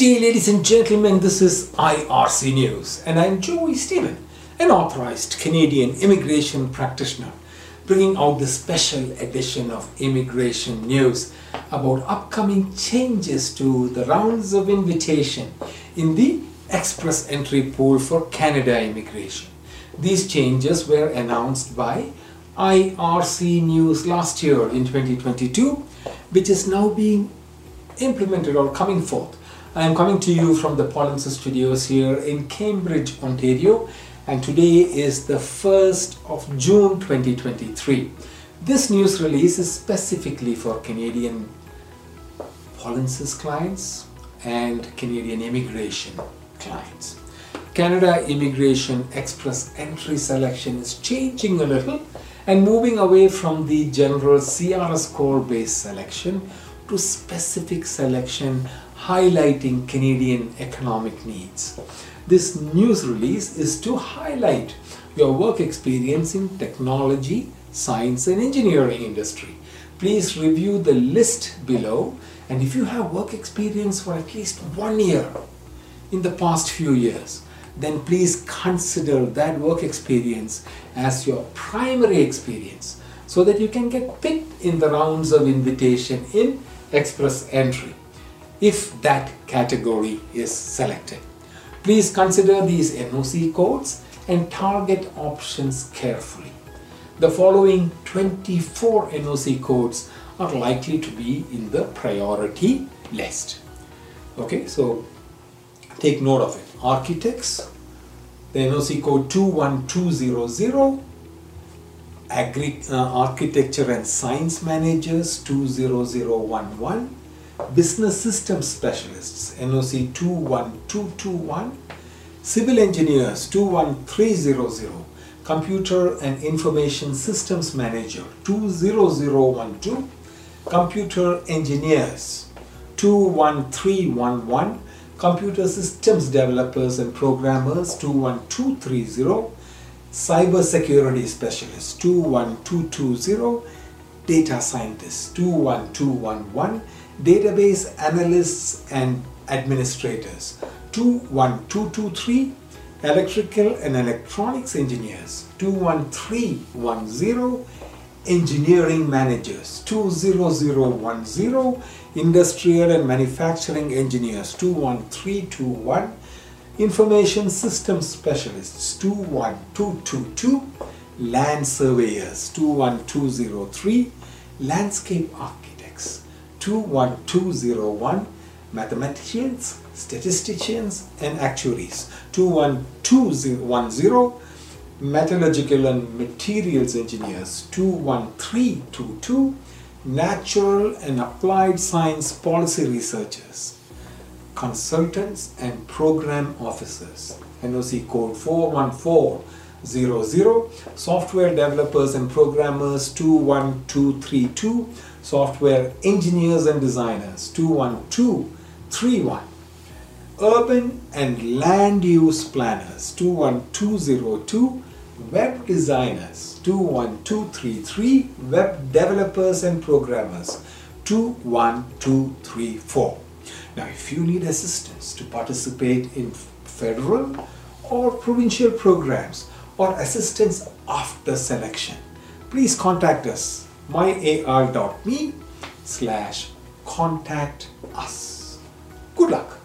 day, ladies and gentlemen. This is IRC News, and I'm Joy Stephen, an authorized Canadian immigration practitioner, bringing out the special edition of Immigration News about upcoming changes to the rounds of invitation in the express entry pool for Canada immigration. These changes were announced by IRC News last year in 2022, which is now being implemented or coming forth. I am coming to you from the Polinsys Studios here in Cambridge, Ontario, and today is the 1st of June 2023. This news release is specifically for Canadian Polinsys clients and Canadian immigration clients. Canada Immigration Express entry selection is changing a little and moving away from the general CRS score based selection to specific selection highlighting Canadian economic needs. This news release is to highlight your work experience in technology, science and engineering industry. Please review the list below and if you have work experience for at least one year in the past few years, then please consider that work experience as your primary experience so that you can get picked in the rounds of invitation in express entry if that category is selected. Please consider these NOC codes and target options carefully. The following 24 NOC codes are likely to be in the priority list. Okay, so take note of it. Architects, the NOC code 21200, Agri uh, Architecture and Science Managers 20011, Business System Specialists NOC 21221, Civil Engineers 21300, Computer and Information Systems Manager 20012, Computer Engineers 21311, Computer Systems Developers and Programmers 21230, Cyber Security Specialists 21220, Data Scientists 21211, Database Analysts and Administrators. 21223, Electrical and Electronics Engineers. 21310, Engineering Managers. 20010, Industrial and Manufacturing Engineers. 21321, Information Systems Specialists. 21222, Land Surveyors. 21203, Landscape Architects 21201, Mathematicians, Statisticians and Actuaries. 21210, Metallurgical and Materials Engineers. 21322, Natural and Applied Science Policy Researchers, Consultants and Program Officers, NOC code 41400, Software Developers and Programmers 21232, Software Engineers and Designers 21231, Urban and Land Use Planners 21202, Web Designers 21233, Web Developers and Programmers 21234. Now, if you need assistance to participate in federal or provincial programs or assistance after selection, please contact us myar.me slash contact us. Good luck.